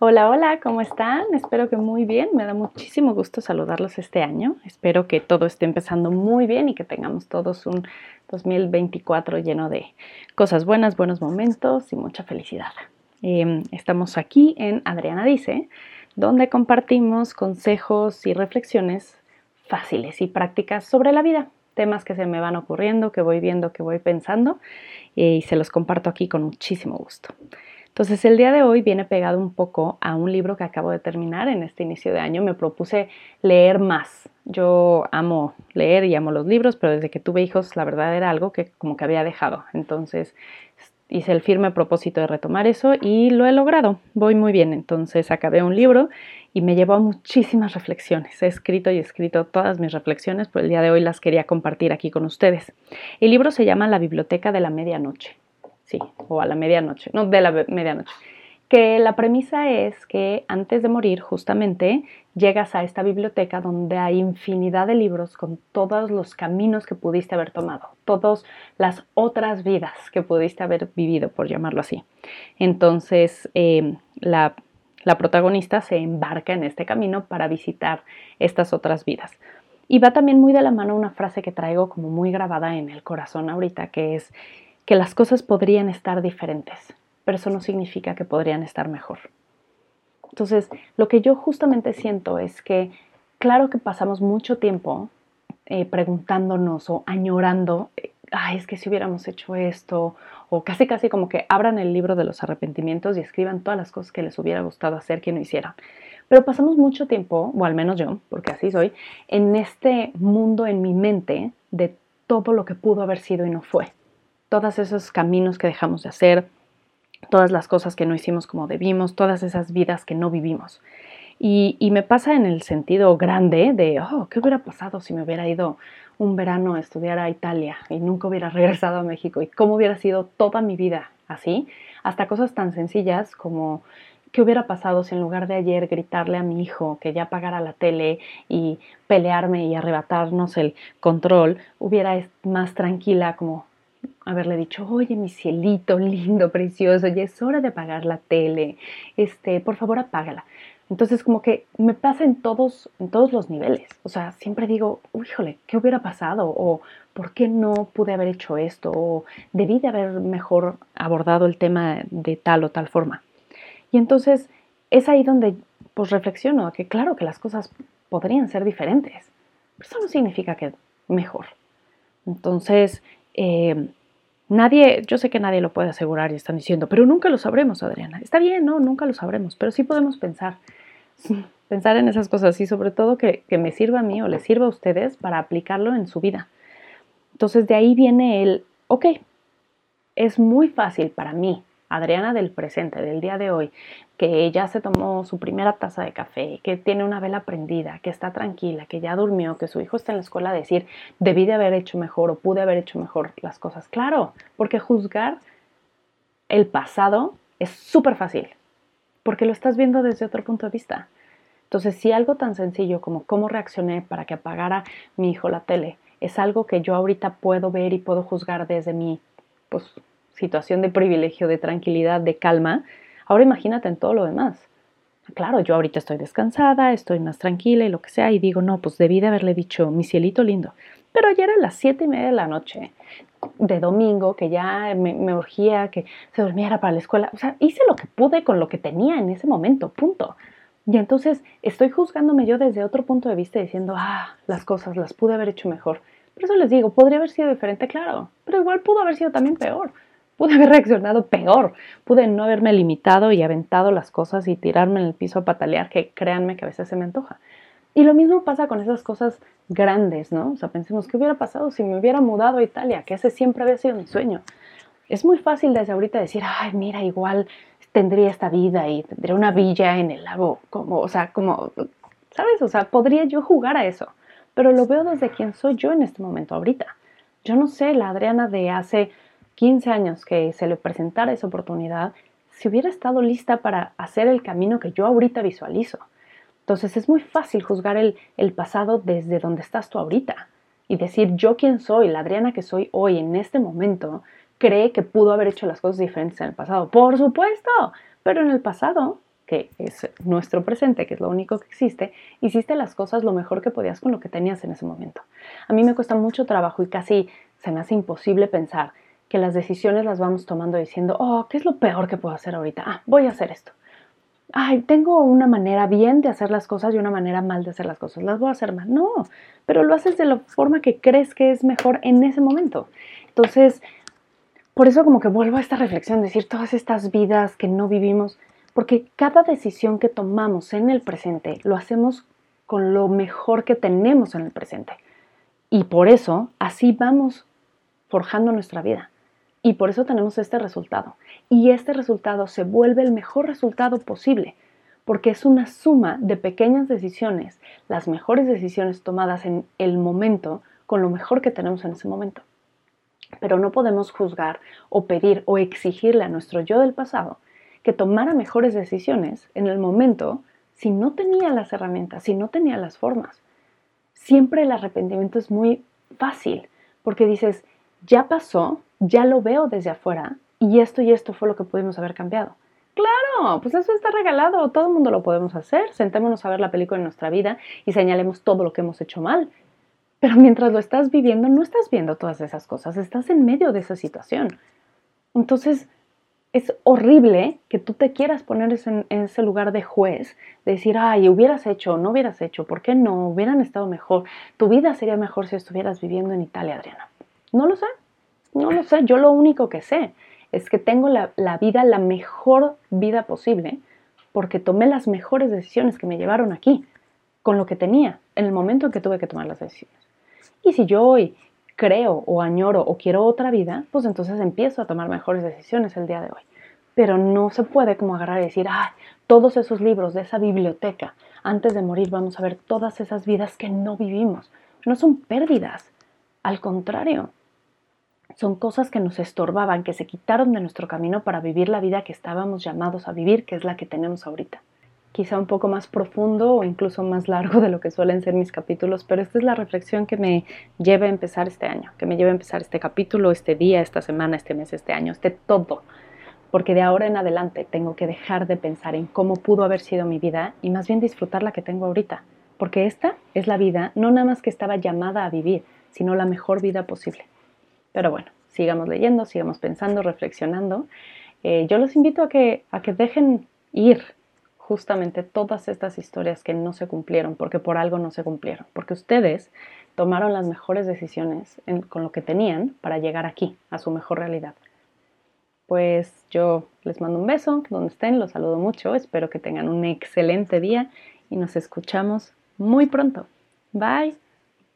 Hola, hola, ¿cómo están? Espero que muy bien. Me da muchísimo gusto saludarlos este año. Espero que todo esté empezando muy bien y que tengamos todos un 2024 lleno de cosas buenas, buenos momentos y mucha felicidad. Em, estamos aquí en Adriana Dice, donde compartimos consejos y reflexiones fáciles y prácticas sobre la vida, temas que se me van ocurriendo, que voy viendo, que voy pensando y se los comparto aquí con muchísimo gusto. Entonces el día de hoy viene pegado un poco a un libro que acabo de terminar en este inicio de año. Me propuse leer más. Yo amo leer y amo los libros, pero desde que tuve hijos la verdad era algo que como que había dejado. Entonces hice el firme propósito de retomar eso y lo he logrado. Voy muy bien. Entonces acabé un libro y me llevó a muchísimas reflexiones. He escrito y escrito todas mis reflexiones, pero el día de hoy las quería compartir aquí con ustedes. El libro se llama La Biblioteca de la Medianoche sí, o a la medianoche, no, de la medianoche. Que la premisa es que antes de morir, justamente, llegas a esta biblioteca donde hay infinidad de libros con todos los caminos que pudiste haber tomado, todas las otras vidas que pudiste haber vivido, por llamarlo así. Entonces, eh, la, la protagonista se embarca en este camino para visitar estas otras vidas. Y va también muy de la mano una frase que traigo como muy grabada en el corazón ahorita, que es que las cosas podrían estar diferentes, pero eso no significa que podrían estar mejor. Entonces, lo que yo justamente siento es que, claro que pasamos mucho tiempo eh, preguntándonos o añorando, ay, es que si hubiéramos hecho esto, o casi casi como que abran el libro de los arrepentimientos y escriban todas las cosas que les hubiera gustado hacer que no hicieran. Pero pasamos mucho tiempo, o al menos yo, porque así soy, en este mundo en mi mente de todo lo que pudo haber sido y no fue todos esos caminos que dejamos de hacer, todas las cosas que no hicimos como debimos, todas esas vidas que no vivimos. Y, me pasa en el sentido grande de, oh, ¿qué hubiera pasado si me hubiera ido un verano a estudiar a Italia y nunca hubiera regresado a México? ¿Y cómo hubiera sido toda mi vida así? Hasta cosas tan sencillas como, ¿qué hubiera pasado si en lugar de ayer gritarle a mi hijo que ya apagara la tele y pelearme y arrebatarnos el control, hubiera más tranquila como, haberle dicho, oye, mi cielito lindo, precioso, ya es hora de apagar la tele, este, por favor apágala. Entonces como que me pasa en todos, en todos los niveles. O sea, siempre digo, híjole, ¿qué hubiera pasado? O ¿por qué no pude haber hecho esto? O debí de haber mejor abordado el tema de tal o tal forma. Y entonces es ahí donde pues reflexiono que claro que las cosas podrían ser diferentes, pero eso no significa que mejor. Entonces, eh, Nadie, yo sé que nadie lo puede asegurar y están diciendo, pero nunca lo sabremos, Adriana. Está bien, no, nunca lo sabremos, pero sí podemos pensar, pensar en esas cosas y sobre todo que, que me sirva a mí o les sirva a ustedes para aplicarlo en su vida. Entonces de ahí viene el, ok, es muy fácil para mí Adriana del presente, del día de hoy, que ya se tomó su primera taza de café, que tiene una vela prendida, que está tranquila, que ya durmió, que su hijo está en la escuela, decir, debí de haber hecho mejor o pude haber hecho mejor las cosas. Claro, porque juzgar el pasado es súper fácil, porque lo estás viendo desde otro punto de vista. Entonces, si algo tan sencillo como cómo reaccioné para que apagara mi hijo la tele es algo que yo ahorita puedo ver y puedo juzgar desde mi pues, situación de privilegio, de tranquilidad, de calma, ahora imagínate en todo lo demás. Claro, yo ahorita estoy descansada, estoy más tranquila y lo que sea, y digo, no, pues debí de haberle dicho, mi cielito lindo. Pero ya eran las siete y media de la noche de domingo, que ya me, me, urgía que se durmiera para la escuela. O sea, hice lo que pude con lo que tenía en ese momento, punto. Y entonces estoy juzgándome yo desde otro punto de vista diciendo, ah, las cosas las pude haber hecho mejor. Por eso les digo, podría haber sido diferente, claro, pero igual pudo haber sido también peor. Pude haber reaccionado peor, pude no haberme limitado y aventado las cosas y tirarme en el piso a patalear, que créanme que a veces se me antoja. Y lo mismo pasa con esas cosas grandes, ¿no? O sea, pensemos, ¿qué hubiera pasado si me hubiera mudado a Italia? Que ese siempre había sido mi sueño. Es muy fácil desde ahorita decir, ay, mira, igual tendría esta vida y tendría una villa en el lago, como, o sea, como, ¿sabes? O sea, podría yo jugar a eso, pero lo veo desde quien soy yo en este momento, ahorita. Yo no sé, la Adriana de hace 15 años que se le presentara esa oportunidad, si hubiera estado lista para hacer el camino que yo ahorita visualizo. Entonces es muy fácil juzgar el, pasado desde donde estás tú ahorita y decir yo quién soy, la Adriana que soy hoy en este momento, cree que pudo haber hecho las cosas diferentes en el pasado. Por supuesto, pero en el pasado que es nuestro presente, que es lo único que existe, hiciste las cosas lo mejor que podías con lo que tenías en ese momento. A mí me cuesta mucho trabajo y casi se me hace imposible pensar que las decisiones las vamos tomando diciendo, oh, ¿qué es lo peor que puedo hacer ahorita? Ah, voy a hacer esto. Ay, tengo una manera bien de hacer las cosas y una manera mal de hacer las cosas. Las voy a hacer mal. No, pero lo haces de la forma que crees que es mejor en ese momento. Entonces, por eso como que vuelvo a esta reflexión, decir todas estas vidas que no vivimos, porque cada decisión que tomamos en el presente lo hacemos con lo mejor que tenemos en el presente. Y por eso así vamos forjando nuestra vida. Y por eso tenemos este resultado. Y este resultado se vuelve el mejor resultado posible, porque es una suma de pequeñas decisiones, las mejores decisiones tomadas en el momento, con lo mejor que tenemos en ese momento. Pero no podemos juzgar o pedir o exigirle a nuestro yo del pasado que tomara mejores decisiones en el momento si no tenía las herramientas, si no tenía las formas. Siempre el arrepentimiento es muy fácil, porque dices, ya pasó, ya lo veo desde afuera y esto y esto fue lo que pudimos haber cambiado. Claro, pues eso está regalado, todo el mundo lo podemos hacer. Sentémonos a ver la película de nuestra vida y señalemos todo lo que hemos hecho mal. Pero mientras lo estás viviendo, no estás viendo todas esas cosas, estás en medio de esa situación. Entonces, es horrible que tú te quieras poner en, ese lugar de juez, de decir, ay, hubieras hecho no hubieras hecho, ¿por qué no? Hubieran estado mejor. Tu vida sería mejor si estuvieras viviendo en Italia, Adriana. No lo sé, no lo sé. Yo lo único que sé es que tengo la, vida, la mejor vida posible, porque tomé las mejores decisiones que me llevaron aquí, con lo que tenía, en el momento en que tuve que tomar las decisiones. Y si yo hoy creo o añoro o quiero otra vida, pues entonces empiezo a tomar mejores decisiones el día de hoy. Pero no se puede como agarrar y decir, ay, todos esos libros de esa biblioteca, antes de morir vamos a ver todas esas vidas que no vivimos. No son pérdidas, al contrario, son cosas que nos estorbaban, que se quitaron de nuestro camino para vivir la vida que estábamos llamados a vivir, que es la que tenemos ahorita. Quizá un poco más profundo o incluso más largo de lo que suelen ser mis capítulos, pero esta es la reflexión que me lleva a empezar este año, que me lleva a empezar este capítulo, este día, esta semana, este mes, este año, este todo. Porque de ahora en adelante tengo que dejar de pensar en cómo pudo haber sido mi vida y más bien disfrutar la que tengo ahorita. Porque esta es la vida, no nada más que estaba llamada a vivir, sino la mejor vida posible. Pero bueno, sigamos leyendo, sigamos pensando, reflexionando. Eh, yo los invito a que, a que dejen ir justamente todas estas historias que no se cumplieron, porque por algo no se cumplieron, porque ustedes tomaron las mejores decisiones con lo que tenían para llegar aquí, a su mejor realidad. Pues yo les mando un beso, donde estén, los saludo mucho, espero que tengan un excelente día y nos escuchamos muy pronto. Bye.